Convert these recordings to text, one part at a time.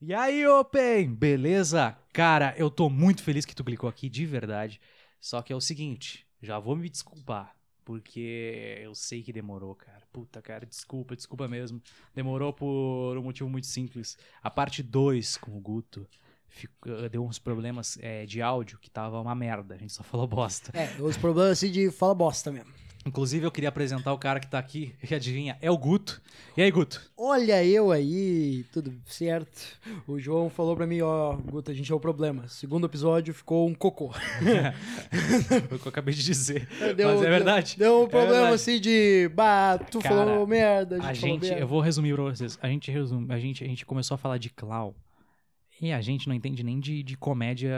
E aí, Open, beleza? Cara, eu tô muito feliz que tu clicou aqui, de verdade. Só que é o seguinte, já vou me desculpar, porque eu sei que demorou, cara. Puta, cara, desculpa, desculpa mesmo. Demorou por um motivo muito simples. A parte 2 com o Guto ficou- deu uns problemas é, de áudio que tava uma merda, a gente só falou bosta. É, os problemas assim de fala bosta mesmo. Inclusive, eu queria apresentar o cara que tá aqui, que adivinha, é o Guto. E aí, Guto? Olha eu aí, tudo certo. O João falou pra mim, ó, Guto, a gente é o problema. Segundo episódio ficou um cocô. Foi o que eu acabei de dizer. Deu- Mas é verdade. Deu um É problema verdade. assim de, bah, tu Cara, falou merda, a gente, A gente, merda. eu vou resumir pra vocês. A gente resume, a gente, a gente começou a falar de clown e a gente não entende nem de, de comédia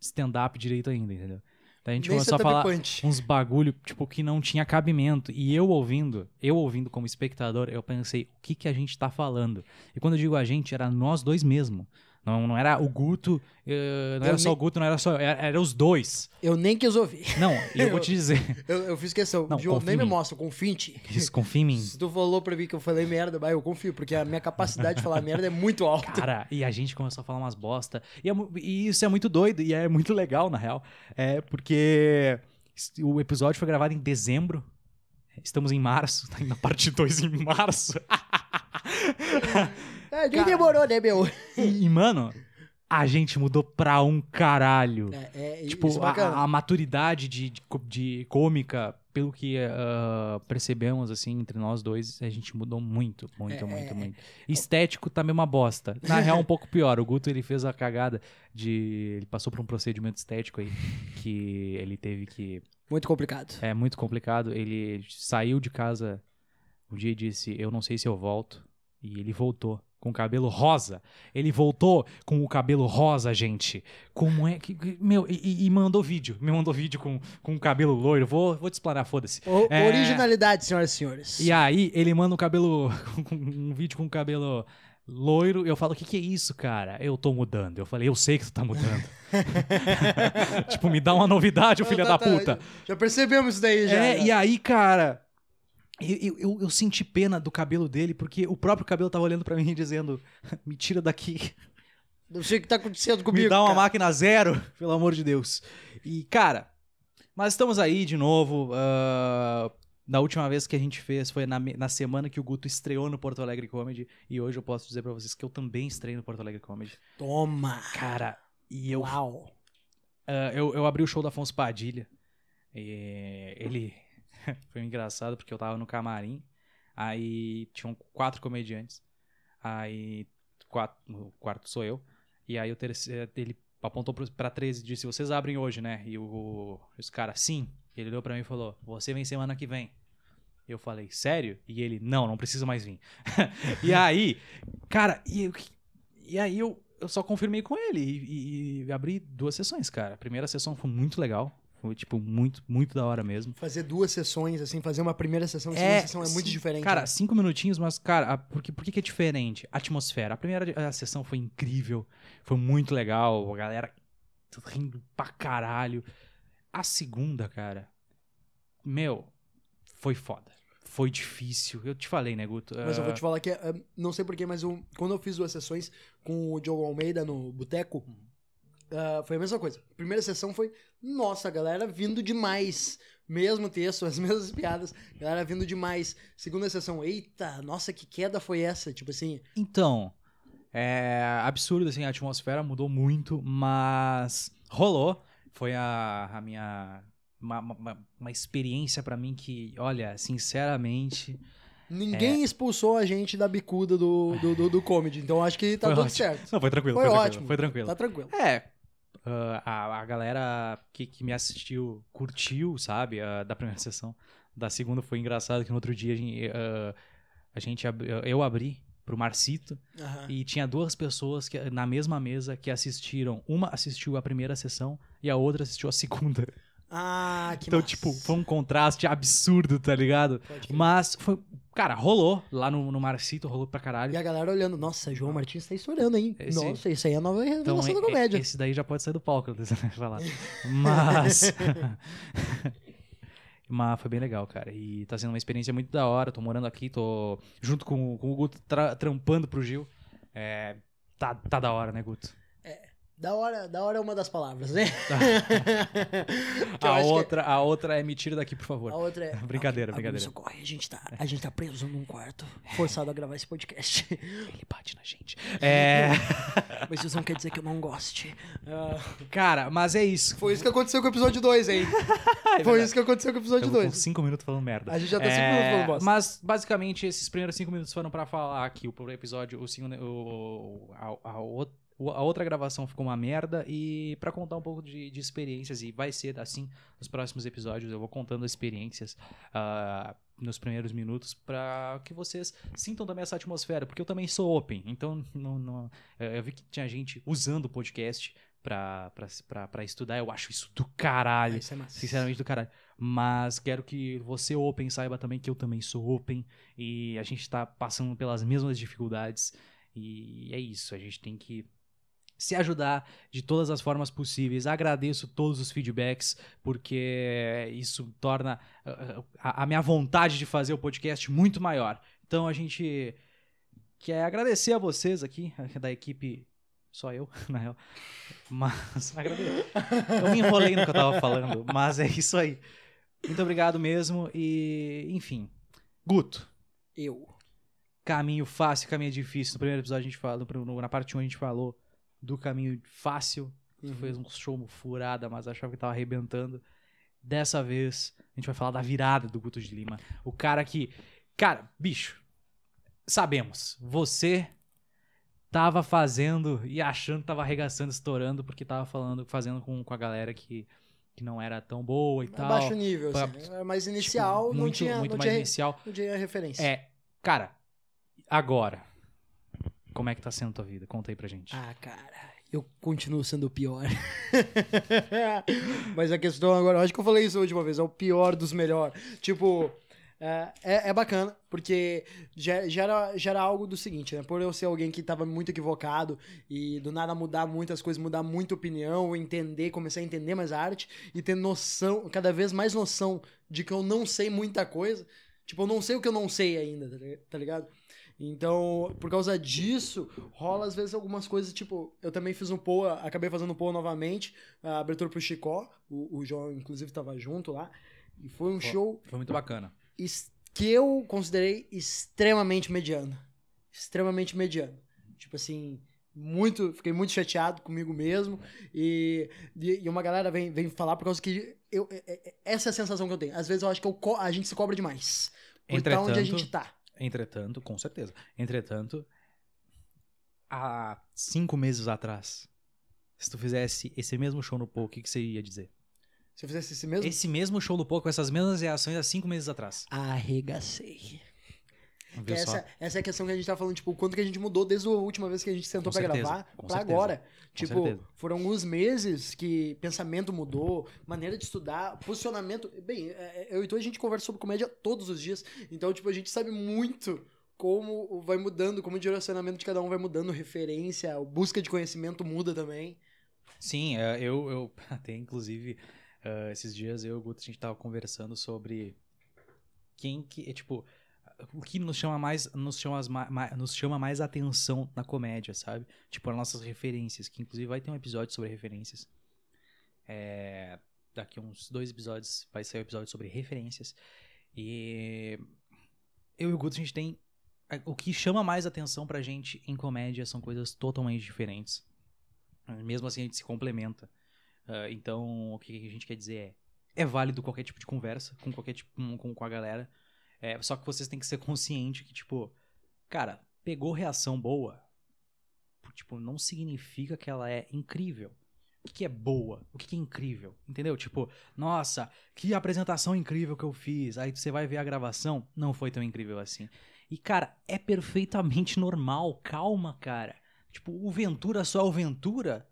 stand-up direito ainda, entendeu? Daí a gente Nem começou a falar punch. uns bagulho, tipo, que não tinha cabimento. E eu ouvindo, eu ouvindo como espectador, eu pensei, o que que a gente tá falando? E quando eu digo a gente, era nós dois mesmo. Não, não era o Guto, eh, não Eu era só nem- o Guto, não era só. Era, era os dois. Eu nem quis ouvir. Não, e eu vou te dizer. Eu, eu fiz questão. Não, João, nem em me mostra, confia em ti. Isso, confia em mim. Se tu falou pra mim que eu falei merda, bah, eu confio, porque a minha capacidade de falar merda é muito alta. Cara, e a gente começou a falar umas bosta. E, é e isso é muito doido e é muito legal, na real. É porque o episódio foi gravado em dezembro. Estamos em março, tá indo a parte 2 em março. É, nem Cara. demorou, né, meu? E, mano, a gente mudou pra um caralho. É, é, tipo, isso é a, a maturidade de, de, de cômica, pelo que ah, percebemos, assim, entre nós dois, a gente mudou muito, muito, É, muito, é, muito. Estético também uma bosta. Na real, um pouco pior. O Guto, ele fez a cagada de... Ele passou por um procedimento estético aí, que ele teve que... Muito complicado. É muito complicado. Ele saiu de casa um dia e disse, eu não sei se eu volto. E ele voltou com o cabelo rosa. Ele voltou com o cabelo rosa, gente. Como é que... Meu, e- e, mandou vídeo. Me mandou vídeo com, com o cabelo loiro. Vou, vou te explanar, foda-se. É. Originalidade, senhoras e senhores. E aí, ele manda um cabelo... um vídeo com o cabelo loiro. Eu falo, o que que é isso, cara? Eu tô mudando. Eu falei, eu sei que tu tá mudando. tipo, me dá uma novidade, o filho Tá, da tá, puta. Já percebemos isso daí, já. É, já. e aí, cara, eu, eu, eu- senti pena do cabelo dele, porque o próprio cabelo tava olhando pra mim dizendo: me tira daqui, Não sei o que tá acontecendo comigo, me dá uma cara. máquina zero, pelo amor de Deus. E, cara, mas estamos aí de novo. ah, na última vez que a gente fez foi na, na semana que o Guto estreou no Porto Alegre Comedy. E hoje eu posso dizer pra vocês que eu também estrei no Porto Alegre Comedy. Toma. Cara, e eu Uau. Ah, eu, eu abri o show do Afonso Padilha. E ele. Foi engraçado porque eu tava no camarim. Aí tinham quatro comediantes. Aí. Quatro, o quarto sou eu. E aí o terceiro. Ele apontou pra três e disse: Vocês abrem hoje, né? E o, os caras, sim. Ele olhou pra mim e falou: Você vem semana que vem. Eu falei, sério? E ele, não, não precisa mais vir. e aí, cara, e, eu- e aí eu, eu só confirmei com ele e, e- e abri duas sessões, cara. A primeira sessão foi muito legal. Foi, tipo, muito, muito da hora mesmo. Fazer duas sessões, assim, fazer uma primeira sessão e segunda sessão é muito diferente. Cara, né? cinco minutinhos, mas, cara, a- por que, por que é diferente? Atmosfera. A primeira a sessão foi incrível, foi muito legal, a galera rindo pra caralho. A segunda, cara, meu, foi foda. Foi difícil. Eu te falei, né, Guto? Mas eu vou Ah, te falar que, eh, não sei porquê, mas eu- quando eu fiz duas sessões com o Diogo Almeida no Boteco, ah, foi a mesma coisa. Primeira sessão foi, nossa, galera vindo demais. Mesmo texto, as mesmas piadas, galera vindo demais. Segunda sessão, eita, nossa, que queda foi essa? Tipo assim, Então, é absurdo, assim, a atmosfera mudou muito, mas rolou. Foi a, a minha. Uma, uma, uma experiência pra mim que, olha, sinceramente. ninguém expulsou a gente da bicuda do, do, do, do comedy. Então acho que tá Foi tudo ótimo. certo. Não, foi tranquilo. Foi tranquilo, ótimo. Foi tranquilo. Tá tranquilo. É. ah, a, a galera que, que me assistiu curtiu, sabe? ah, da primeira sessão. Da segunda foi engraçado que no outro dia a gente, ah, a gente eu abri pro Marcito Aham. e tinha duas pessoas que, na mesma mesa que assistiram. Uma assistiu a primeira sessão e a outra assistiu a segunda. Ah, que então, massa. tipo, foi um contraste absurdo, tá ligado? Mas foi. Cara, rolou lá no, no Marcito, rolou pra caralho. E a galera olhando, nossa, João Martins tá estourando, hein? Esse- Nossa, isso aí é a nova Então, revelação da e- e- comédia. esse daí já pode sair do palco, vai falar. Mas. Mas foi bem legal, cara. E tá sendo uma experiência muito da hora. Tô morando aqui, tô junto com, com o Guto tra- trampando pro Gil. É, Tá, tá da hora, né, Guto? Da hora, da hora é uma das palavras, né? Que eu A que- outra, a outra é me tira daqui, por favor. A outra é. Brincadeira, Alguém- brincadeira. alguém socorre, a gente tá, a gente tá preso num quarto, forçado a gravar esse podcast. Ele bate na gente. É. Mas isso não quer dizer que eu não goste. Ah, Cara, mas é isso. foi isso que aconteceu com o episódio 2, hein? Foi isso que aconteceu com o episódio Estamos com 2. 5 minutos falando merda. A gente já tá cinco É, minutos falando bosta. Mas, basicamente, esses primeiros 5 minutos foram pra falar que o episódio, o, segundo- o, a, a outra- a outra gravação ficou uma merda e pra contar um pouco de, de experiências, e vai ser assim nos próximos episódios, eu vou contando experiências ah, nos primeiros minutos pra que vocês sintam também essa atmosfera, porque eu também sou open, então não, não- eu vi que tinha gente usando o podcast pra, pra, pra, pra estudar, eu acho isso do caralho. Isso é massa. Sinceramente do caralho. Mas quero que você, Open, saiba também que eu também sou Open. E a gente tá passando pelas mesmas dificuldades. E é isso. A gente tem que se ajudar de todas as formas possíveis. Agradeço todos os feedbacks, porque isso torna uh, a, a minha vontade de fazer o podcast muito maior. Então a gente quer agradecer a vocês aqui, da equipe. Só eu, na real. Mas agradeço. Eu me enrolei no que eu tava falando, mas é isso aí. Muito obrigado mesmo e, enfim. Guto, Eu. caminho fácil, caminho difícil. No primeiro episódio a gente falou, na parte 1 a gente falou do caminho fácil. Uhum. Fez um show furada, mas achava que tava arrebentando. Dessa vez a gente vai falar da virada do Guto de Lima. O cara que. Cara, bicho, sabemos. Você tava fazendo e achando que tava arregaçando, estourando, porque tava falando, fazendo com, com a galera que, que não era tão boa e É tal. baixo nível, Pra- assim. É mais inicial, Tipo, não muito, tinha, muito não mais tinha, inicial. não tinha referência. É, cara, agora, como é que tá sendo tua vida? Conta aí pra gente. Ah, cara, eu continuo sendo o pior. Mas a questão agora, acho que eu falei isso a última vez, é o pior dos melhores. Tipo, é, é, é bacana, porque já, era, algo do seguinte, né? Por eu ser alguém que tava muito equivocado e do nada mudar muitas coisas, mudar muita opinião, entender, começar a entender mais a arte e ter noção, cada vez mais noção de que eu não sei muita coisa. Tipo, eu não sei o que eu não sei ainda, tá tá ligado? Então, por causa disso, rola às vezes algumas coisas, tipo, eu também fiz um Poa, acabei fazendo um Poa novamente, a abertura pro Chicó, o, o João inclusive tava junto lá, e foi um Foi. show Foi muito bacana. que eu considerei extremamente mediano. Extremamente mediano. Tipo assim, muito, fiquei muito chateado comigo mesmo, e, e, uma galera vem, vem falar por causa que eu, é- é- essa é a sensação que eu tenho. Às vezes eu acho que eu a gente se cobra demais. Por tá onde a Entretanto- gente tá. Entretanto, com certeza. Entretanto, há cinco meses atrás, se tu fizesse esse mesmo show no Pou, o que, que você ia dizer? Se eu fizesse esse mesmo, Esse mesmo show no Pou com essas mesmas reações há cinco meses atrás. arregacei. Que essa, essa é a questão que a gente tá falando, tipo, o quanto que a gente mudou desde a última vez que a gente sentou certeza, gravar certeza, agora. Tipo, certeza. foram alguns meses que pensamento mudou, maneira de estudar, posicionamento. Bem, é, é, eu e tu a gente conversa sobre comédia todos os dias, então, tipo, a gente sabe muito como vai mudando, como o direcionamento de cada um vai mudando, referência, a busca de conhecimento muda também. Sim, é, eu, eu até inclusive esses dias eu e o Guto a gente tava conversando sobre quem que tipo o que nos chama mais nos chama, as ma- ma- nos chama mais atenção na comédia, sabe? Tipo as nossas referências, que inclusive vai ter um episódio sobre referências. É, daqui uns dois episódios vai ser um episódio sobre referências e eu e o Guto a gente tem é, o que chama mais atenção pra gente em comédia são coisas totalmente diferentes. Mesmo assim, a gente se complementa. Ah, então, o que a gente quer dizer é: é válido qualquer tipo de conversa com qualquer tipo com, com a galera. É, só que vocês têm que ser conscientes que, tipo, cara, pegou reação boa, tipo, não significa que ela é incrível. O que, que é boa? O que, que é incrível? Entendeu? Tipo, nossa, que apresentação incrível que eu fiz. Aí você vai ver a gravação, não foi tão incrível assim. E, cara, é perfeitamente normal. Calma, cara. Tipo, o Ventura só é o Ventura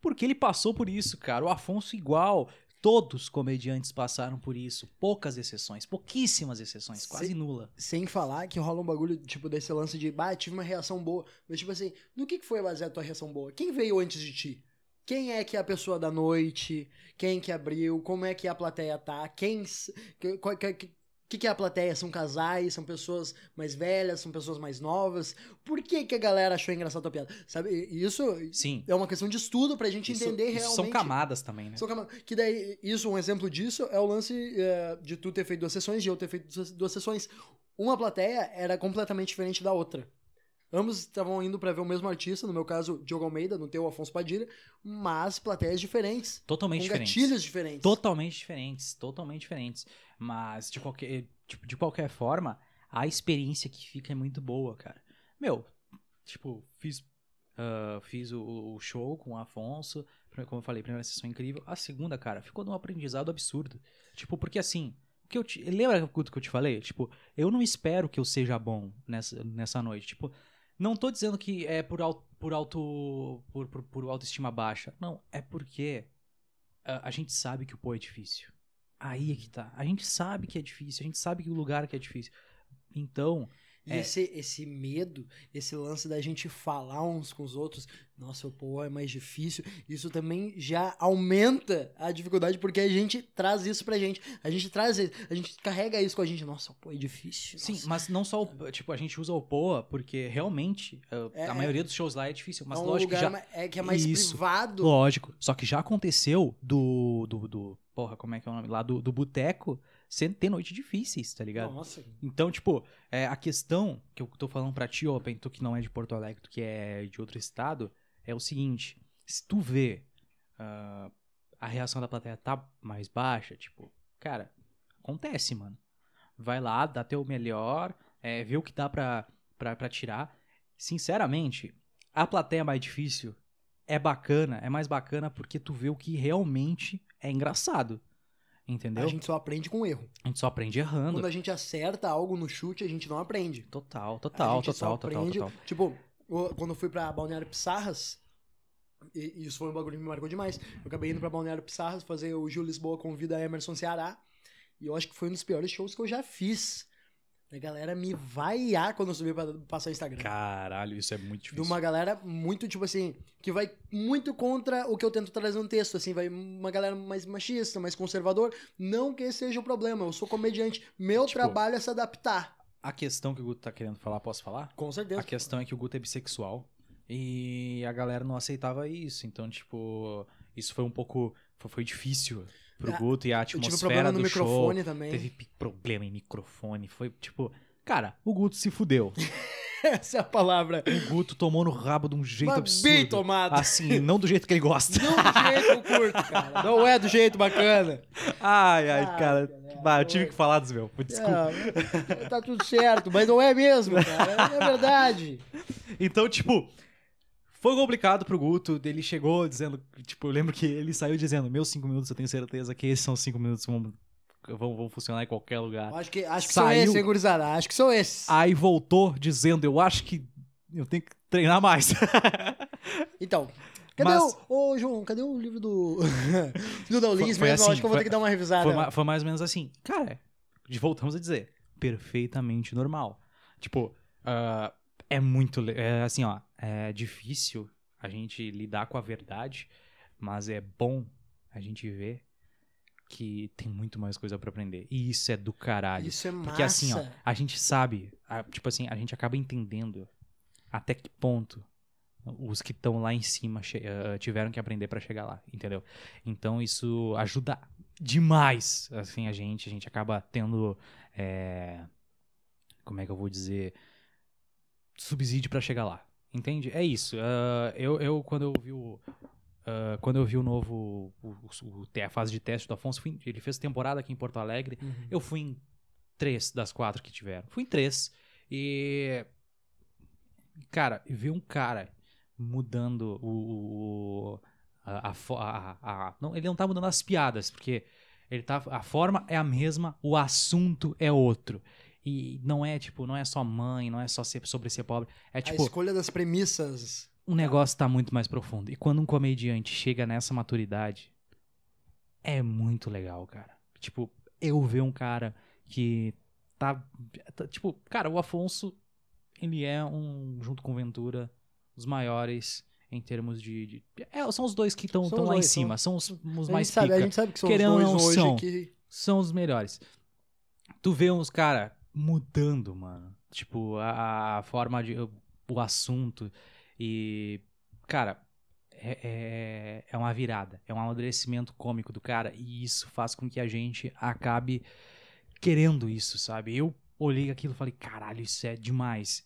porque ele passou por isso, cara. O Afonso igual. Todos os comediantes passaram por isso. Poucas exceções, pouquíssimas exceções, quase Sim. nula. Sem falar que rola um bagulho, tipo, desse lance de, bah, tive uma reação boa. Mas, tipo assim, no que, que foi baseado a tua reação boa? Quem veio antes de ti? Quem é que é a pessoa da noite? Quem que abriu? Como é que a plateia tá? Quem. Que- que- é a plateia? São casais, são pessoas mais velhas, são pessoas mais novas? Por que, que a galera achou engraçado a tua piada? Sabe, isso Sim. é uma questão de estudo pra gente Isso- entender isso realmente. São camadas também, né? São camadas. Que daí, isso, um exemplo disso é o lance é, de tu ter feito duas sessões e eu ter feito duas sessões. Uma plateia era completamente diferente da outra. Ambos estavam indo pra ver o mesmo artista, no meu caso, Diogo Almeida, no teu, Afonso Padilha, mas plateias diferentes, Totalmente com diferentes. gatilhos diferentes. Totalmente diferentes, totalmente diferentes. Mas de qualquer, tipo, de qualquer forma, a experiência que fica é muito boa, cara. Meu, tipo, fiz, ah, fiz o, o show com o Afonso, como eu falei, a primeira sessão incrível. A segunda, cara, ficou num aprendizado absurdo. Tipo, porque assim, que eu te, lembra o que eu te falei? Tipo, eu não espero que eu seja bom nessa, nessa noite. Tipo, não tô dizendo que é por, au- por auto por, por, por autoestima baixa. Não, é porque a, a gente sabe que o pô é difícil. Aí é que tá. A gente sabe que é difícil, a gente sabe que o lugar que é difícil. Então, E É. esse, esse medo, esse lance da gente falar uns com os outros, nossa, o pô é mais difícil, isso também já aumenta a dificuldade, porque a gente traz isso pra gente. A gente traz, a gente carrega isso com a gente. Nossa, o pô é difícil. sim, nossa. mas não só o, tipo, a gente usa o POA porque realmente uh, É, a é. maioria dos shows lá é difícil, mas é um lógico já é, que é mais Isso. privado. lógico, só que já aconteceu do do, do porra, como é que é o nome lá do, do boteco, sem ter noites difíceis, tá ligado? Nossa. Então, tipo, é, a questão que eu tô falando pra ti, Open, tu que não é de Porto Alegre, tu que é de outro estado, é o seguinte: se tu vê ah, a reação da plateia tá mais baixa, tipo, cara, acontece, mano. Vai lá, dá teu melhor, é, vê o que dá pra, pra, pra tirar. Sinceramente, a plateia mais difícil é bacana, é mais bacana porque tu vê o que realmente é engraçado. Entendeu? A gente só aprende com erro. só aprende errando. Quando a gente acerta algo no chute, a gente não aprende. Total, a total, gente só total, total, aprende- total. Tipo, o- quando eu fui pra Balneário Pissarras, e, isso foi um bagulho que me marcou demais. Eu acabei indo pra Balneário Pissarras fazer o Gil Lisboa convida a Emerson Ceará. E eu acho que foi um dos piores shows que eu já fiz. A galera me vaiar quando eu subi pra passar o Instagram. Caralho, isso é muito De difícil. uma galera muito, tipo assim, que vai muito contra o que eu tento trazer no texto, assim, vai uma galera mais machista, mais conservador. Não que esse seja o problema, eu sou comediante. Meu Tipo, trabalho é se adaptar. A questão que o Guto tá querendo falar, posso falar? Com certeza. A questão é que o Guto é bissexual e a galera não aceitava isso. Então, tipo, isso foi um pouco. Foi difícil pro Ah, Guto e a atmosfera problema no do show. microfone também. Teve problema em microfone. Foi tipo. Cara, o Guto se fudeu. Essa é a palavra. O Guto tomou no rabo de um jeito Mas bem absurdo. tomado. Assim, não do jeito que ele gosta. Não do jeito que eu curto, cara. Não é do jeito bacana. Ai, ai, Ai, cara. galera, Bah, eu tive foi. que falar dos meus. Desculpa. É, tá tudo certo, mas não é mesmo, cara. É verdade. Então, tipo, foi complicado pro Guto. Ele chegou dizendo, tipo, eu lembro que ele saiu dizendo: Meus cinco minutos, eu tenho certeza que esses são cinco minutos que vão, vão, vão funcionar em qualquer lugar. Acho que, acho que Saiu. são esses, hein, gurizada? Acho que são esses. Aí voltou dizendo: Eu acho que eu tenho que treinar mais. Então, cadê Mas- o... Ô, João, cadê o livro do... do Daulins mesmo? assim, acho que eu vou foi- ter que dar uma revisada. foi, foi mais ou menos assim. Cara, de- voltamos a dizer: perfeitamente normal. Tipo, ah, é muito. É assim, ó. É difícil a gente lidar com a verdade, mas é bom a gente ver que tem muito mais coisa pra aprender. E isso é do caralho. Isso é massa. Porque assim, ó, a gente sabe, a- tipo assim, a gente acaba entendendo até que ponto os que estão lá em cima eh, tiveram que aprender pra chegar lá, entendeu? Então isso ajuda demais, assim, a gente, a gente acaba tendo, é, como é que eu vou dizer, subsídio pra chegar lá, entende? É isso. ah, eu, eu quando eu vi o ah, quando eu vi o novo o, o- a fase de teste do Afonso, fui- ele fez temporada aqui em Porto Alegre. Uhum. Eu fui em três das quatro que tiveram. Fui em três. E. Cara, ver um cara mudando o. o- a, a a- a- não, ele não tá mudando as piadas, porque ele tá, a forma é a mesma, o assunto é outro. E não é, tipo, não é só mãe, não é só ser, sobre ser pobre. É A tipo, escolha das premissas. o negócio tá muito mais profundo. E quando um comediante chega nessa maturidade, é muito legal, cara. Tipo, eu ver um cara que tá, tá- Tipo, cara, o Afonso, ele é um, junto com Ventura, dos maiores em termos de. de- é, são os dois que estão São os lá em dois, cima. São, os, os a, mais sabe, a pica. gente sabe que são Querendo os dois não hoje são. que... São os melhores. tu vê uns cara mudando, mano. Tipo, a, a forma de. o assunto. E. Cara, é, é, é uma virada. É um amadurecimento cômico do cara. E isso faz com que a gente acabe querendo isso, sabe? Eu olhei aquilo e falei, caralho, isso é demais.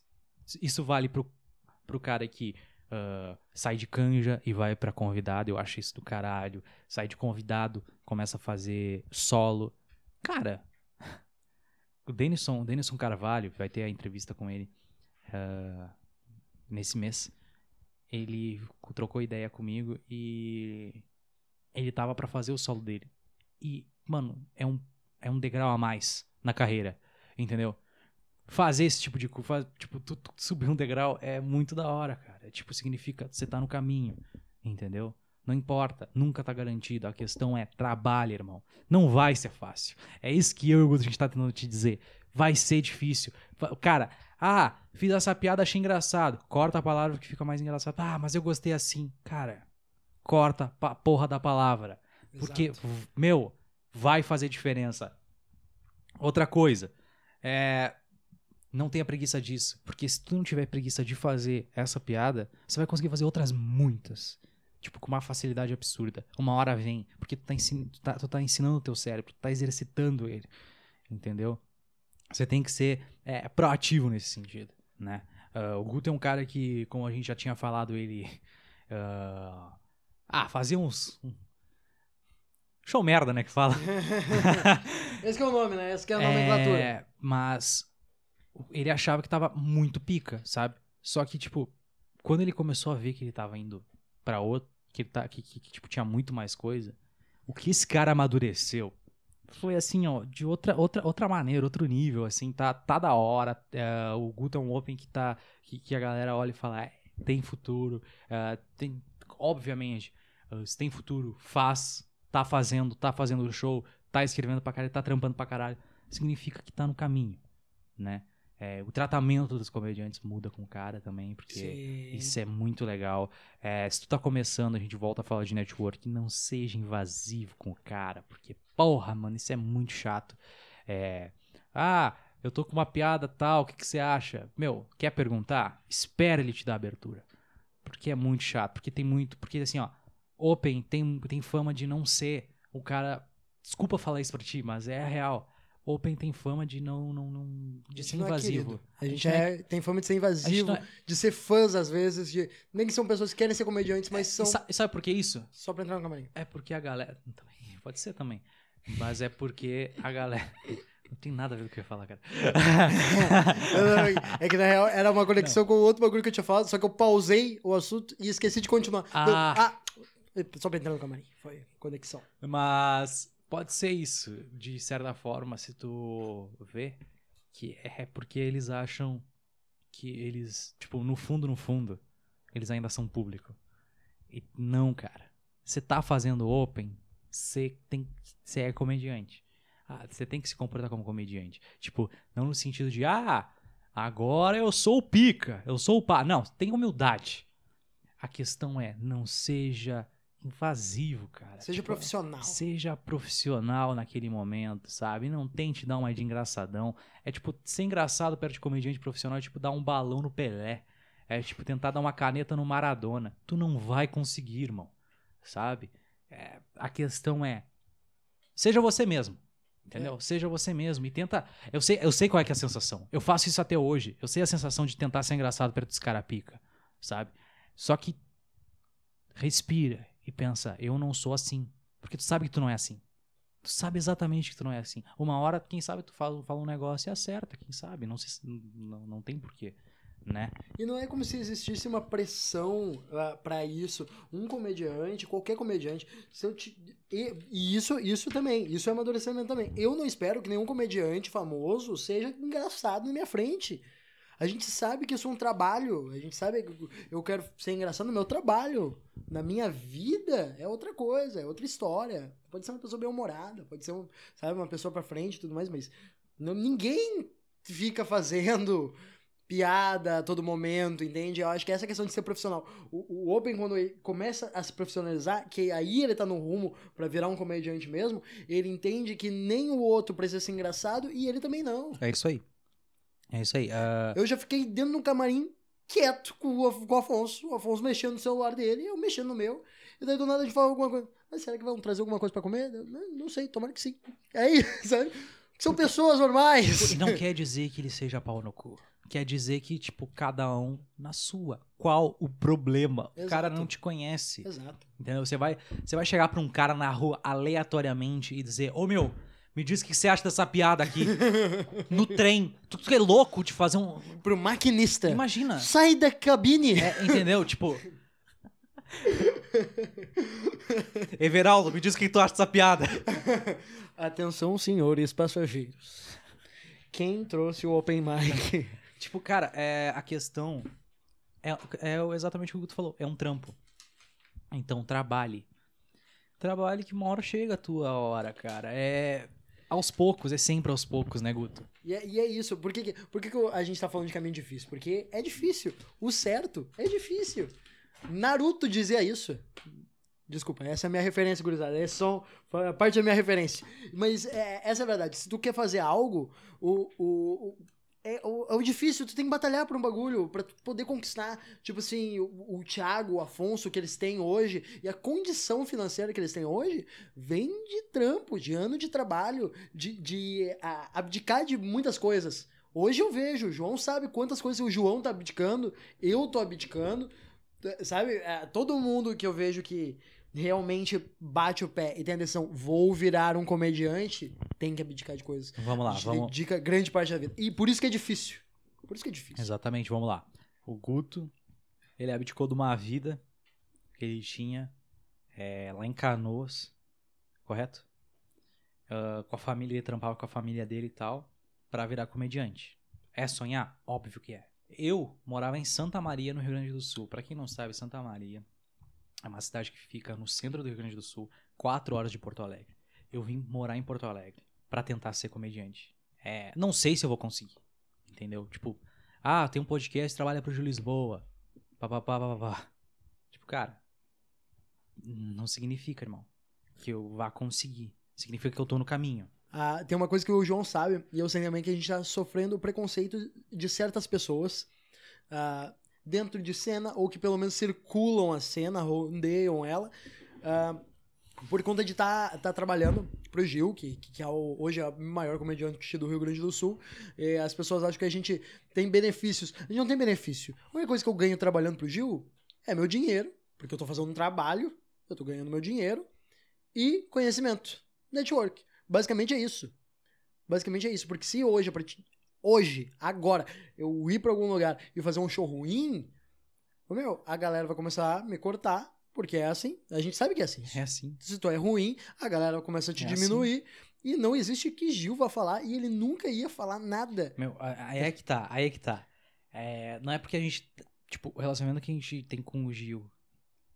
Isso vale pro, pro cara que uh, sai de canja e vai pra convidado. Eu acho isso do caralho. Sai de convidado, começa a fazer solo. Cara, o Denison, Denison Carvalho, vai ter a entrevista com ele uh, nesse mês. Ele trocou ideia comigo e ele tava para fazer o solo dele. E, mano, é um, é um degrau a mais na carreira, entendeu? Fazer esse tipo de coisa, tipo, tu, tu subir um degrau é muito da hora, cara. É, tipo, significa você tá no caminho, entendeu? Não importa, nunca tá garantido. A questão é trabalho, irmão. Não vai ser fácil. É isso que eu e o Guto a gente tá tentando te dizer. Vai ser difícil. Cara, ah, fiz essa piada, achei engraçado. Corta a palavra que fica mais engraçado. Ah, mas eu gostei assim. Cara, corta a porra da palavra. Porque, Exato. meu, vai fazer diferença. Outra coisa, é. Não tenha preguiça disso. Porque se tu não tiver preguiça de fazer essa piada, você vai conseguir fazer outras muitas. Tipo, com uma facilidade absurda. Uma hora vem. Porque tu tá, ensin tu tá, tu tá ensinando o teu cérebro, tu tá exercitando ele. Entendeu? Você tem que ser é, proativo nesse sentido, né? Uh, o Guto é um cara que, como a gente já tinha falado, ele... Uh, ah, fazia uns... Show merda, né, que fala. Esse é o nome, né? Esse é a nomenclatura. É, mas ele achava que tava muito pica, sabe? Só que, tipo, quando ele começou a ver que ele tava indo para outro, que, tá, que, que, que, tipo, tinha muito mais coisa. O que esse cara amadureceu foi assim, ó, de outra, outra, outra maneira, outro nível, assim, tá, tá da hora. É, o um Open que tá. Que, que a galera olha e fala, é, tem futuro. É, tem. Obviamente, uh, se tem futuro, faz, tá fazendo, tá fazendo o show, tá escrevendo pra caralho, tá trampando pra caralho. Significa que tá no caminho, né? É, o tratamento dos comediantes muda com o cara também, porque Sim. isso é muito legal. É, se tu tá começando, a gente volta a falar de network, não seja invasivo com o cara, porque, porra, mano, isso é muito chato. É, ah, eu tô com uma piada tal, o que, que você acha? Meu, quer perguntar? Espera ele te dar abertura. Porque é muito chato, porque tem muito. Porque assim, ó, Open tem, tem fama de não ser o cara. Desculpa falar isso pra ti, mas é real Open tem fama de não, não, não de ser não é invasivo. É a gente, a gente é, é, tem fama de ser invasivo, é... de ser fãs às vezes, de nem que são pessoas que querem ser comediantes, mas são. E sabe, por que isso? Só pra entrar no camarim. É porque a galera. Também, pode ser também. Mas é porque a galera. Não tem nada a ver com o que eu ia falar, cara. é que na real era uma conexão não. com outro bagulho que eu tinha falado, só que eu pausei o assunto e esqueci de continuar. Ah. ah só pra entrar no camarim. Foi conexão. Mas Pode ser isso, de certa forma, se tu vê, que é porque eles acham que eles, tipo, no fundo, no fundo, eles ainda são público. E não, cara. Você tá fazendo open, você tem você é comediante. Ah, você tem que se comportar como comediante. Tipo, não no sentido de, ah, agora eu sou o pica, eu sou o pá. Não, tem humildade. A questão é, não seja invasivo, cara. Seja tipo, profissional. Seja profissional naquele momento, sabe? Não tente dar uma de engraçadão. É tipo, ser engraçado perto de comediante profissional é tipo dar um balão no Pelé. É tipo tentar dar uma caneta no Maradona. Tu não vai conseguir, irmão. Sabe? É, a questão é. Seja você mesmo. Entendeu? É. Seja você mesmo. E tenta. Eu sei, eu sei qual é, que é a sensação. Eu faço isso até hoje. Eu sei a sensação de tentar ser engraçado perto dos cara pica. Sabe? Só que. Respira e pensa, eu não sou assim. Porque tu sabe que tu não é assim. Tu sabe exatamente que tu não é assim. Uma hora, quem sabe, tu fala, fala um negócio e acerta, quem sabe? Não, se, não, não tem porquê. Né? E não é como se existisse uma pressão uh, ah, para isso. Um comediante, qualquer comediante, se eu te... e, e, isso, isso também, isso é amadurecimento também. Eu não espero que nenhum comediante famoso seja engraçado na minha frente. A gente sabe que isso é um trabalho. A gente sabe que eu quero ser engraçado no meu trabalho. Na minha vida é outra coisa, é outra história. Pode ser uma pessoa bem-humorada, pode ser, um, sabe, uma pessoa pra frente e tudo mais, mas não, ninguém fica fazendo piada a todo momento, entende? Eu acho que essa é questão de ser profissional. O, o Open, quando ele começa a se profissionalizar, que aí ele tá no rumo pra virar um comediante mesmo, ele entende que nem o outro precisa ser engraçado e ele também não. É isso aí. É isso aí. ah, Eu já fiquei dentro de um camarim quieto com o, com o Afonso, o Afonso mexendo no celular dele, eu mexendo no meu. E daí do nada a gente fala alguma coisa. Mas será que vão trazer alguma coisa pra comer? Não, não sei, tomara que sim. É isso, sabe? São pessoas normais. E não quer dizer que ele seja pau no cu. Quer dizer que, tipo, cada um na sua. Qual o problema? O cara Exato. não te conhece. Exato. Entendeu? Você vai, você vai chegar pra um cara na rua aleatoriamente e dizer: Ô meu, me diz o que você acha dessa piada aqui. no trem. Tu que é louco de fazer um. Pro maquinista. Imagina. Sai da cabine. É, entendeu? Tipo. Everaldo, me diz o que tu acha dessa piada. Atenção, senhores passageiros. Quem trouxe o Open Mic? Tipo, cara, é, a questão é, é exatamente o que tu falou. É um trampo. Então, trabalhe. Trabalhe que uma hora chega a tua hora, cara. É aos poucos, é sempre aos poucos, né, Guto? E é, e é isso. Por que, por que, que a gente tá falando de caminho difícil? Porque é difícil. O certo é difícil. Naruto dizia isso. Desculpa, essa é a minha referência, gurizada. É só parte da minha referência. Mas é, essa é a verdade. Se tu quer fazer algo, o, o- é, o, é difícil, tu tem que batalhar por um bagulho tu poder conquistar. Tipo assim, o, o Thiago, o Afonso que eles têm hoje e a condição financeira que eles têm hoje vem de trampo, de ano de trabalho, de, de a, abdicar de muitas coisas. Hoje eu vejo, o João sabe quantas coisas o João tá abdicando, eu tô abdicando, sabe? É, todo mundo que eu vejo que realmente bate o pé e tem a decisão, vou virar um comediante, tem que abdicar de coisas. Vamos lá, vamos. dedica grande parte da vida. E por isso que é difícil. Por isso que é difícil. Exatamente, vamos lá. O Guto, ele abdicou de uma vida que ele tinha é, lá em Canoas, correto? Ah, com a família, ele trampava com a família dele e tal, pra virar comediante. É sonhar? Óbvio que é. Eu morava em Santa Maria, no Rio Grande do Sul. Pra quem não sabe, Santa Maria é uma cidade que fica no centro do Rio Grande do Sul, quatro horas de Porto Alegre. Eu vim morar em Porto Alegre pra tentar ser comediante. É, não sei se eu vou conseguir, entendeu? Tipo, ah, tem um podcast, trabalha pro Gil Lisboa. Pá, pá, pá, pá, pá, pá. Tipo, cara, não significa, irmão, que eu vá conseguir. Significa que eu tô no caminho. Ah, tem uma coisa que o João sabe, e eu sei também que a gente tá sofrendo preconceito de certas pessoas ah, dentro de cena, ou que pelo menos circulam a cena, rondeiam ela, ah, por conta de estar tá, tá trabalhando pro Gil, que, que é o, hoje é o maior comediante do Rio Grande do Sul, e as pessoas acham que a gente tem benefícios. A gente não tem benefício. A única coisa que eu ganho trabalhando pro Gil é meu dinheiro, porque eu tô fazendo um trabalho, eu tô ganhando meu dinheiro, e conhecimento, network. Basicamente é isso. Basicamente é isso. Porque se hoje, hoje, agora, eu ir pra algum lugar e fazer um show ruim, meu, a galera vai começar a me cortar, porque é assim. A gente sabe que é assim. É assim. Se tu é ruim, a galera começa a te É diminuir. E não existe que Gil vá falar, e ele nunca ia falar nada. Meu, aí é que tá, aí é que tá. É, não é porque a gente. Tipo, o relacionamento que a gente tem com o Gil,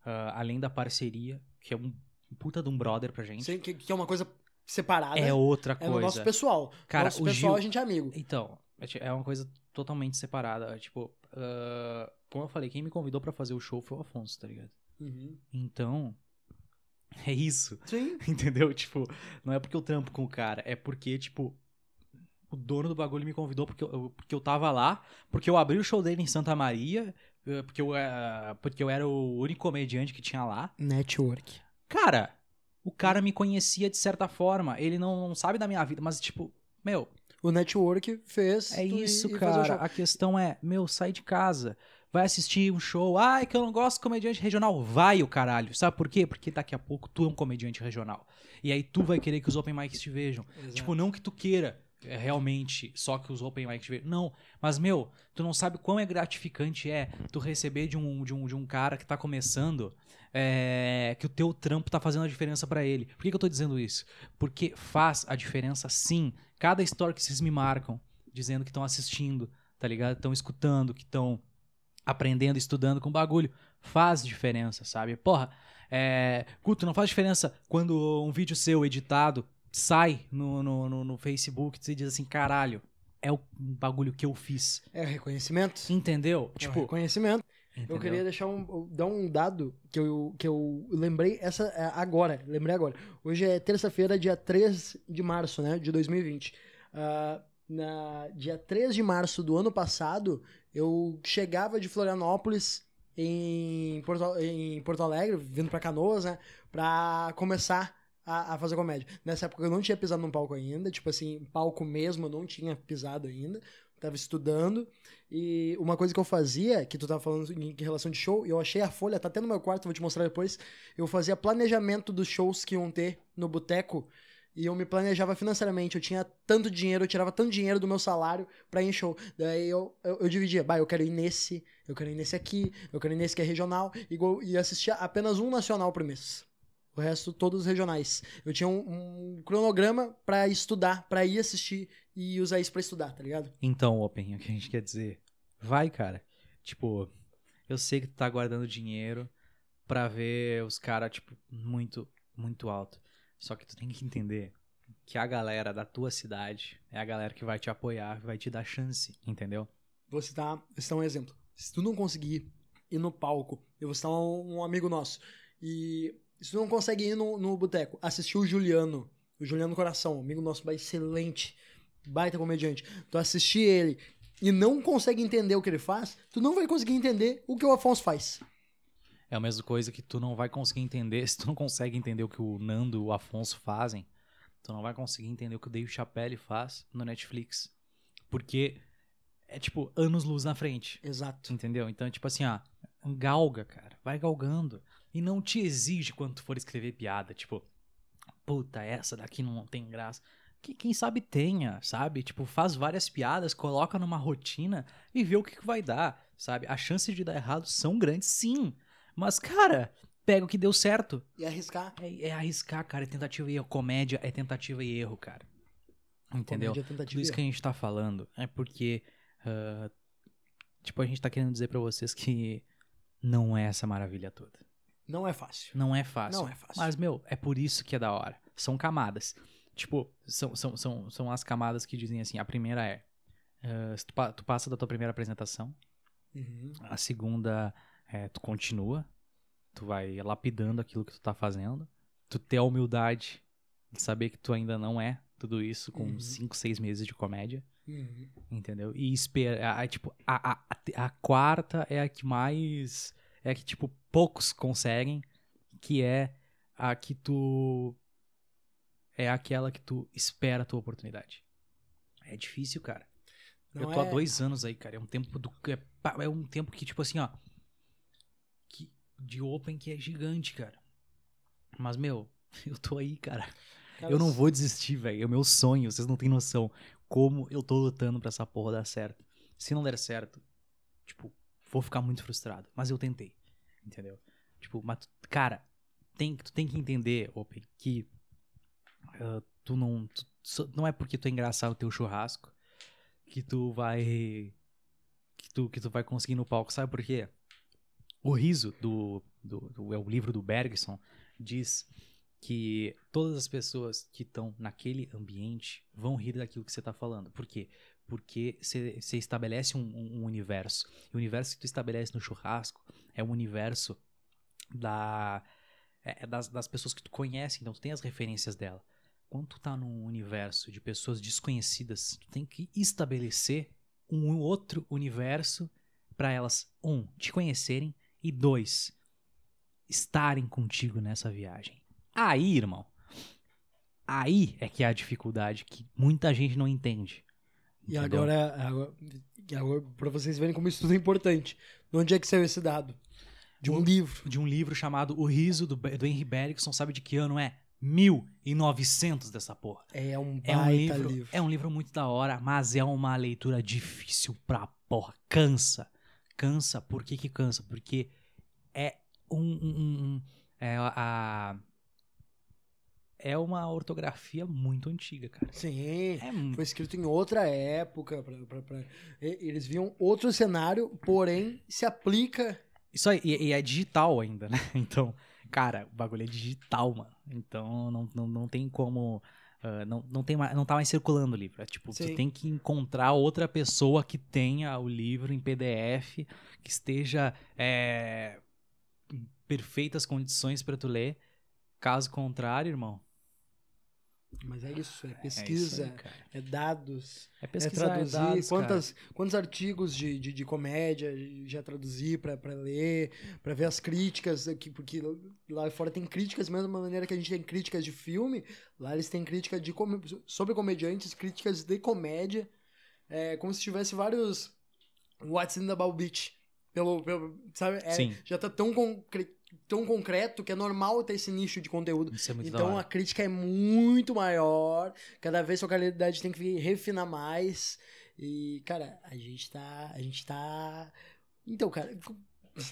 ah, além da parceria, que é um puta de um brother pra gente, Sei que, que é uma coisa separada. é outra é coisa. no nosso pessoal. Cara, nosso o pessoal Gil- a gente é amigo. Então, é é uma coisa totalmente separada. Tipo, ah, como eu falei, quem me convidou pra fazer o show foi o Afonso, tá ligado? Uhum. Então, é isso. Sim. Entendeu? Tipo, não é porque eu trampo com o cara, é porque, tipo, o dono do bagulho me convidou porque eu, porque eu tava lá, porque eu abri o show dele em Santa Maria, eh, porque eu, eh, porque eu era o único comediante que tinha lá. Network. Cara, o cara me conhecia de certa forma, ele não, não sabe da minha vida, mas, tipo, meu, O network fez. é isso, o cara. show. A questão é, meu, sai de casa. Vai assistir um show. Ai, que eu não gosto de comediante regional. Vai, o caralho. Sabe por quê? Porque daqui a pouco tu é um comediante regional. E aí tu vai querer que os open mics te vejam. Exato. Tipo, não que tu queira realmente só que os open mics te vejam. Não. Mas, meu, tu não sabe quão é gratificante é tu receber de um, de um, de um cara que tá começando é, que o teu trampo tá fazendo a diferença pra ele. Por que, que eu tô dizendo isso? Porque faz a diferença sim. Cada história que vocês me marcam, dizendo que estão assistindo, tá ligado? Estão escutando, que estão aprendendo, estudando com bagulho, faz diferença, sabe? Porra, é. Guto, não faz diferença quando um vídeo seu editado sai no, no, no, no Facebook e diz assim, caralho, é o bagulho que eu fiz. É reconhecimento. Entendeu? É Tipo, reconhecimento. entendeu? Eu queria deixar um, dar um dado que eu, que eu lembrei essa é, agora, lembrei agora. Hoje é terça-feira, dia 3 de março, né, de 2020. Ah, na dia 3 de março do ano passado, eu chegava de Florianópolis em Porto, em Porto Alegre, vindo pra Canoas, né, pra começar a, a fazer comédia. Nessa época eu não tinha pisado num palco ainda, tipo assim, palco mesmo eu não tinha pisado ainda. Tava estudando. E uma coisa que eu fazia, que tu tava falando em relação de show, eu achei a folha, tá até no meu quarto, vou te mostrar depois. Eu fazia planejamento dos shows que iam ter no boteco. E eu me planejava financeiramente. Eu tinha tanto dinheiro, eu tirava tanto dinheiro do meu salário pra ir em show. Daí eu, eu, eu dividia, bah, eu quero ir nesse, eu quero ir nesse aqui, eu quero ir nesse que é regional, e, e assistia apenas um nacional por mês. O resto, todos regionais. Eu tinha um, um cronograma pra estudar, pra ir assistir e usar isso pra estudar, tá ligado? Então, Open, o que a gente quer dizer? Vai, cara. Tipo, eu sei que tu tá guardando dinheiro pra ver os caras, tipo, muito, muito alto. Só que tu tem que entender que a galera da tua cidade é a galera que vai te apoiar, vai te dar chance, entendeu? Vou citar, citar um exemplo. Se tu não conseguir ir no palco, eu vou citar um, um amigo nosso. E se tu não consegue ir no, no boteco, assistir o Juliano, o Juliano Coração, amigo nosso, excelente, baita comediante. Tu assistir ele e não consegue entender o que ele faz, tu não vai conseguir entender o que o Afonso faz. É a mesma coisa que tu não vai conseguir entender, se tu não consegue entender o que o Nando e o Afonso fazem, tu não vai conseguir entender o que o Dave Chappelle faz no Netflix. Porque é tipo anos luz na frente. Exato. Entendeu? Então, tipo assim, ó, galga, cara. Vai galgando. E não te exige quando tu for escrever piada. Tipo, puta, essa daqui não tem graça. Que, quem sabe tenha, sabe? Tipo, faz várias piadas, coloca numa rotina e vê o que, que vai dar, sabe? As chances de dar errado são grandes, sim. Mas, cara, pega o que deu certo. E arriscar. É, é arriscar, cara. É tentativa e erro. Comédia é tentativa e erro, cara. Entendeu? Comédia, tentativa Tudo isso que a gente tá falando é porque, ah, tipo, a gente tá querendo dizer pra vocês que não é essa maravilha toda. Não é fácil. Não é fácil. Não é fácil. Mas, meu, é por isso que é da hora. São camadas. Tipo, são, são, são, são as camadas que dizem assim: a primeira é. se tu, pa- tu passa da tua primeira apresentação. Uhum. A segunda é tu continua. Tu vai lapidando aquilo que tu tá fazendo. Tu ter a humildade de saber que tu ainda não é tudo isso com Uhum. 5, 6 meses de comédia. Uhum. Entendeu? E espera. A, tipo, a, a- a quarta é a que mais. É que, tipo, poucos conseguem. Que é a que tu. É aquela que tu espera a tua oportunidade. É difícil, cara. Não eu tô há é- dois anos aí, cara. É um tempo do. É, é um tempo que, tipo assim, ó. Que, de Open que é gigante, cara. Mas, meu, eu tô aí, cara. Cara, Eu não vou desistir, velho. É o meu sonho, vocês não têm noção como eu tô lutando pra essa porra dar certo. Se não der certo, tipo, vou ficar muito frustrado. Mas eu tentei, entendeu? Tipo, mas, cara, tem, tu tem que entender, Open, que ah, tu não. tu- não é porque tu é engraçado o teu churrasco que tu vai. Que tu, que tu vai conseguir no palco. Sabe por quê? O riso do, do, do- é o livro do Bergson diz que todas as pessoas que estão naquele ambiente vão rir daquilo que você está falando. Por quê? Porque você estabelece um, um- um universo. E o universo que tu estabelece no churrasco é um universo da, é- é das, das pessoas que tu conhece, então tu tem as referências dela. Quando tu tá num universo de pessoas desconhecidas, tu tem que estabelecer um outro universo para elas, um, te conhecerem e dois, estarem contigo nessa viagem. Aí, irmão, aí é que é a dificuldade que muita gente não entende. E entendeu? agora, agora, agora, pra vocês verem como isso tudo é importante. De onde é que saiu esse dado? De um O- livro. de um livro chamado O Riso do, do Henry Bergson, sabe de que ano é? 1900 dessa porra. É um É um livro, livro. é um livro muito da hora, mas é uma leitura difícil pra porra. Cansa. Cansa. Por que que cansa? Porque é um, um- um- um- é a é uma ortografia muito antiga, cara. Sim. É Foi escrito em outra época. pra- pra- pra- Eles viam outro cenário, porém se aplica. Isso aí, e, e é digital ainda, né? Então, cara, o bagulho é digital, mano. Então não, não, não tem como ah, não, não, tem mais, não tá mais circulando o livro. É tipo, Sim. tu tem que encontrar outra pessoa que tenha o livro em PDF, que esteja é, em perfeitas condições para tu ler. Caso contrário, irmão. Mas é isso, é é pesquisa, aí, cara. é dados, É é pesquisar, é traduzir. dados, cara. quantas, quantos artigos de, de, de comédia já traduzi pra, pra ler, pra ver as críticas, aqui, porque lá fora tem críticas, da mesma maneira que a gente tem críticas de filme, lá eles têm críticas de sobre comediantes, críticas de comédia, é, como se tivesse vários What's in the Ball Beach. Pelo, pelo, sabe? É, já tá tão, concre- tão concreto que é normal ter esse nicho de conteúdo. Isso é Então a crítica é muito maior. Cada vez sua qualidade tem que refinar mais. E, cara, a gente tá. A gente tá. Então, cara.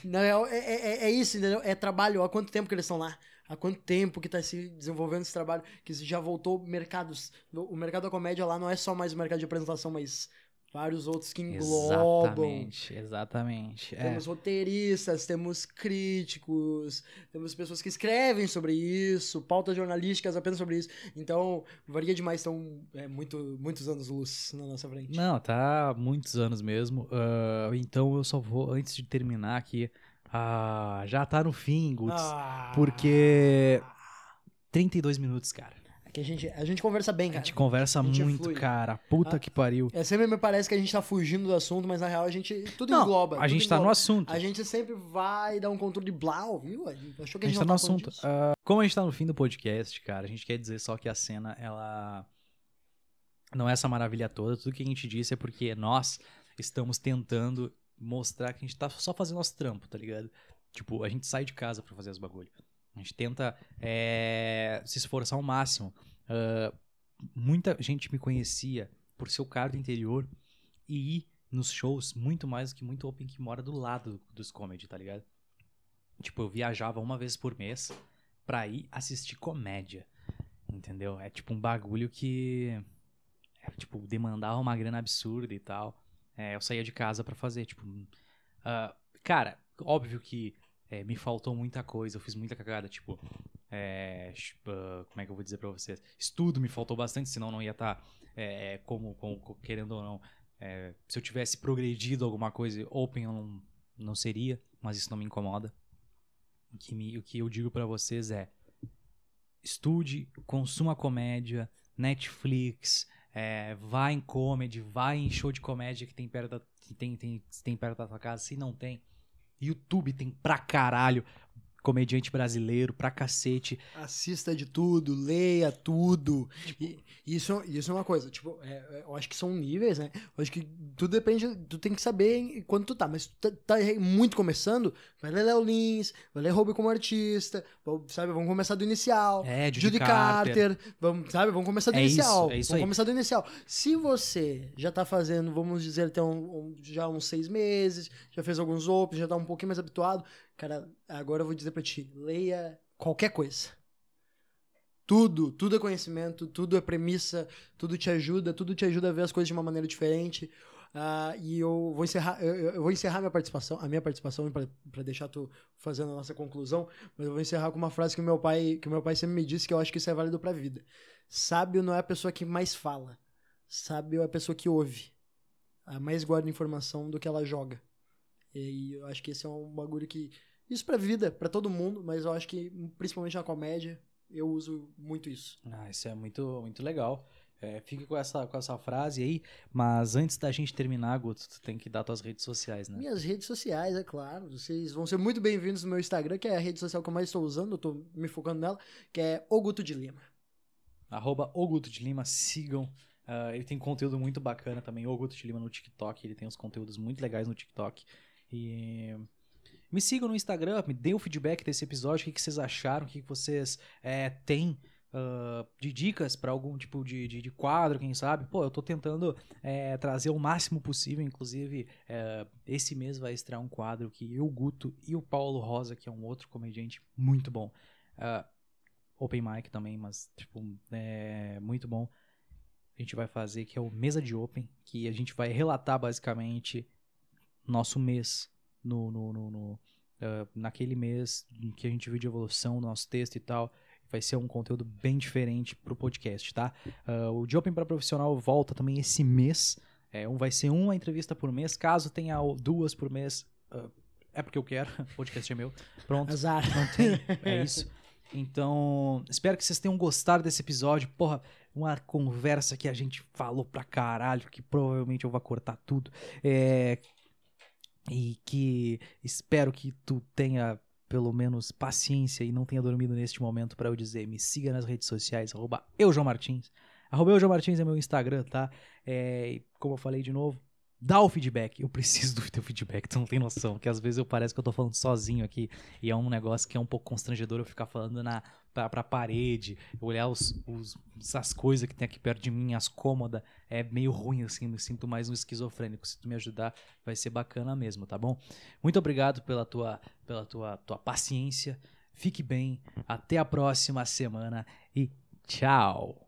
Na real, é, é, é isso, entendeu? É trabalho. Há quanto tempo que eles estão lá? Há quanto tempo que tá se desenvolvendo esse trabalho? Que já voltou mercados. O mercado da comédia lá não é só mais o mercado de apresentação, mas vários outros que englobam. Exatamente, exatamente. É. Temos roteiristas, temos críticos, temos pessoas que escrevem sobre isso, pautas jornalísticas apenas sobre isso. Então, varia demais, são é, muito, muitos anos luz na nossa frente. Não, tá muitos anos mesmo. Ah, então eu só vou, antes de terminar aqui, ah, já tá no fim, Guts. Ah, Porque 32 minutos, cara. Aqui a gente, a gente conversa bem, A cara. gente conversa A gente muito, flui. cara. Puta Ah, que pariu. É, sempre me parece que a gente tá fugindo do assunto, mas na real a gente. Tudo Não, engloba. a gente tá no engloba. assunto. A gente sempre vai dar um controle de blau, viu? A gente achou que A a gente gente, tá no falando assunto. Ah, como a gente tá no fim do podcast, cara, a gente quer dizer só que a cena, ela. Não é essa maravilha toda. Tudo que a gente disse é porque nós estamos tentando mostrar que a gente tá só fazendo nosso trampo, tá ligado? Tipo, a gente sai de casa pra fazer os bagulho. A gente tenta é, se esforçar ao máximo. Ah, muita gente me conhecia por ser o cara do interior e ir nos shows muito mais do que muito open que mora do lado dos comedy, tá ligado? Tipo, eu viajava uma vez por mês pra ir assistir comédia. Entendeu? É tipo um bagulho que. É, tipo, demandava uma grana absurda e tal. É, eu saía de casa pra fazer, tipo. ah, cara, óbvio que é, me faltou muita coisa, eu fiz muita cagada, tipo. é, ah, como é que eu vou dizer pra vocês? Estudo me faltou bastante, senão não ia estar como, como- co- querendo ou não. é, se eu tivesse progredido alguma coisa, open eu não, não seria, mas isso não me incomoda. O que, me- o que eu digo pra vocês é: estude, consuma comédia, Netflix, é, vá em comedy, vá em show de comédia que tem perto da, tem, tem, tem perto da tua casa. Se não tem, YouTube tem pra caralho. Comediante brasileiro, pra cacete. Assista de tudo, leia tudo. E isso, isso é uma coisa, tipo, é, é, eu acho que são níveis, né? Eu acho que tudo depende, tu tem que saber em- quando tu tá, mas tu tá, tá muito começando, vai ler Léo Lins, vai ler Hobby como artista, sabe, vamos começar do inicial. É, Judy, Judy Carter. Carter, vamos, sabe, vamos começar do É isso, inicial. é isso vamos aí. começar do inicial. Se você já tá fazendo, vamos dizer, tem um, um- já uns seis meses, já fez alguns opens, já tá um pouquinho mais habituado, cara, agora eu vou dizer pra ti, leia qualquer coisa. Tudo, tudo é conhecimento, tudo é premissa, tudo te ajuda, tudo te ajuda a ver as coisas de uma maneira diferente. Ah, e eu vou encerrar, eu, eu- vou encerrar minha participação, a minha participação para deixar tu fazendo a nossa conclusão, mas eu vou encerrar com uma frase que meu pai, que meu pai sempre me disse que eu acho que isso é válido pra vida. Sábio não é a pessoa que mais fala. Sábio é a pessoa que ouve. A mais guarda informação do que ela joga. E eu acho que esse é um bagulho que isso pra vida, pra todo mundo, mas eu acho que principalmente na comédia eu uso muito isso. Ah, isso é muito, muito legal. É, fique com essa, com essa frase aí. Mas antes da gente terminar, Guto, tu tem que dar tuas redes sociais, né? Minhas redes sociais, é claro. Vocês vão ser muito bem-vindos no meu Instagram, que é a rede social que eu mais estou usando, eu tô me focando nela, que é Oguto de Lima. Arroba o Guto de Lima, sigam. Ah, ele tem conteúdo muito bacana também. O Guto de Lima no TikTok. Ele tem uns conteúdos muito legais no TikTok. E me sigam no Instagram, me deem o feedback desse episódio. O que, vocês acharam? O que, que vocês é, têm ah, de dicas para algum tipo de, de, de quadro, quem sabe? Pô, eu tô tentando é, trazer o máximo possível. Inclusive, é, esse mês vai estrear um quadro que eu, Guto e o Paulo Rosa, que é um outro comediante muito bom. Ah, open mic também, mas, tipo, é muito bom. A gente vai fazer que é o Mesa de Open, que a gente vai relatar basicamente nosso mês no, no, no, no, ah, naquele mês em que a gente viu de evolução, nosso texto e tal. vai ser um conteúdo bem diferente pro podcast, tá? Uh, o de Open para Profissional volta também esse mês. É, um, vai ser uma entrevista por mês. Caso tenha duas por mês, uh, é porque eu quero. O podcast é meu. Pronto. Azar. Não tem. É isso. Então, espero que vocês tenham gostado desse episódio. Porra, uma conversa que a gente falou pra caralho, que provavelmente eu vou cortar tudo. É, e que espero que tu tenha pelo menos paciência e não tenha dormido neste momento para eu dizer. Me siga nas redes sociais, arroba eu, João Martins. Arroba eu, João Martins é meu Instagram, tá? É, como eu falei de novo, dá o feedback. Eu preciso do teu feedback, tu não tem noção. Porque às vezes eu pareço que eu tô falando sozinho aqui. E é um negócio que é um pouco constrangedor eu ficar falando na, pra, pra parede, olhar os, os, essas coisas que tem aqui perto de mim, as cômodas. É meio ruim, assim, me sinto mais um esquizofrênico. Se tu me ajudar, vai ser bacana mesmo, tá bom? Muito obrigado pela tua, pela tua, tua paciência. Fique bem. Até a próxima semana e tchau!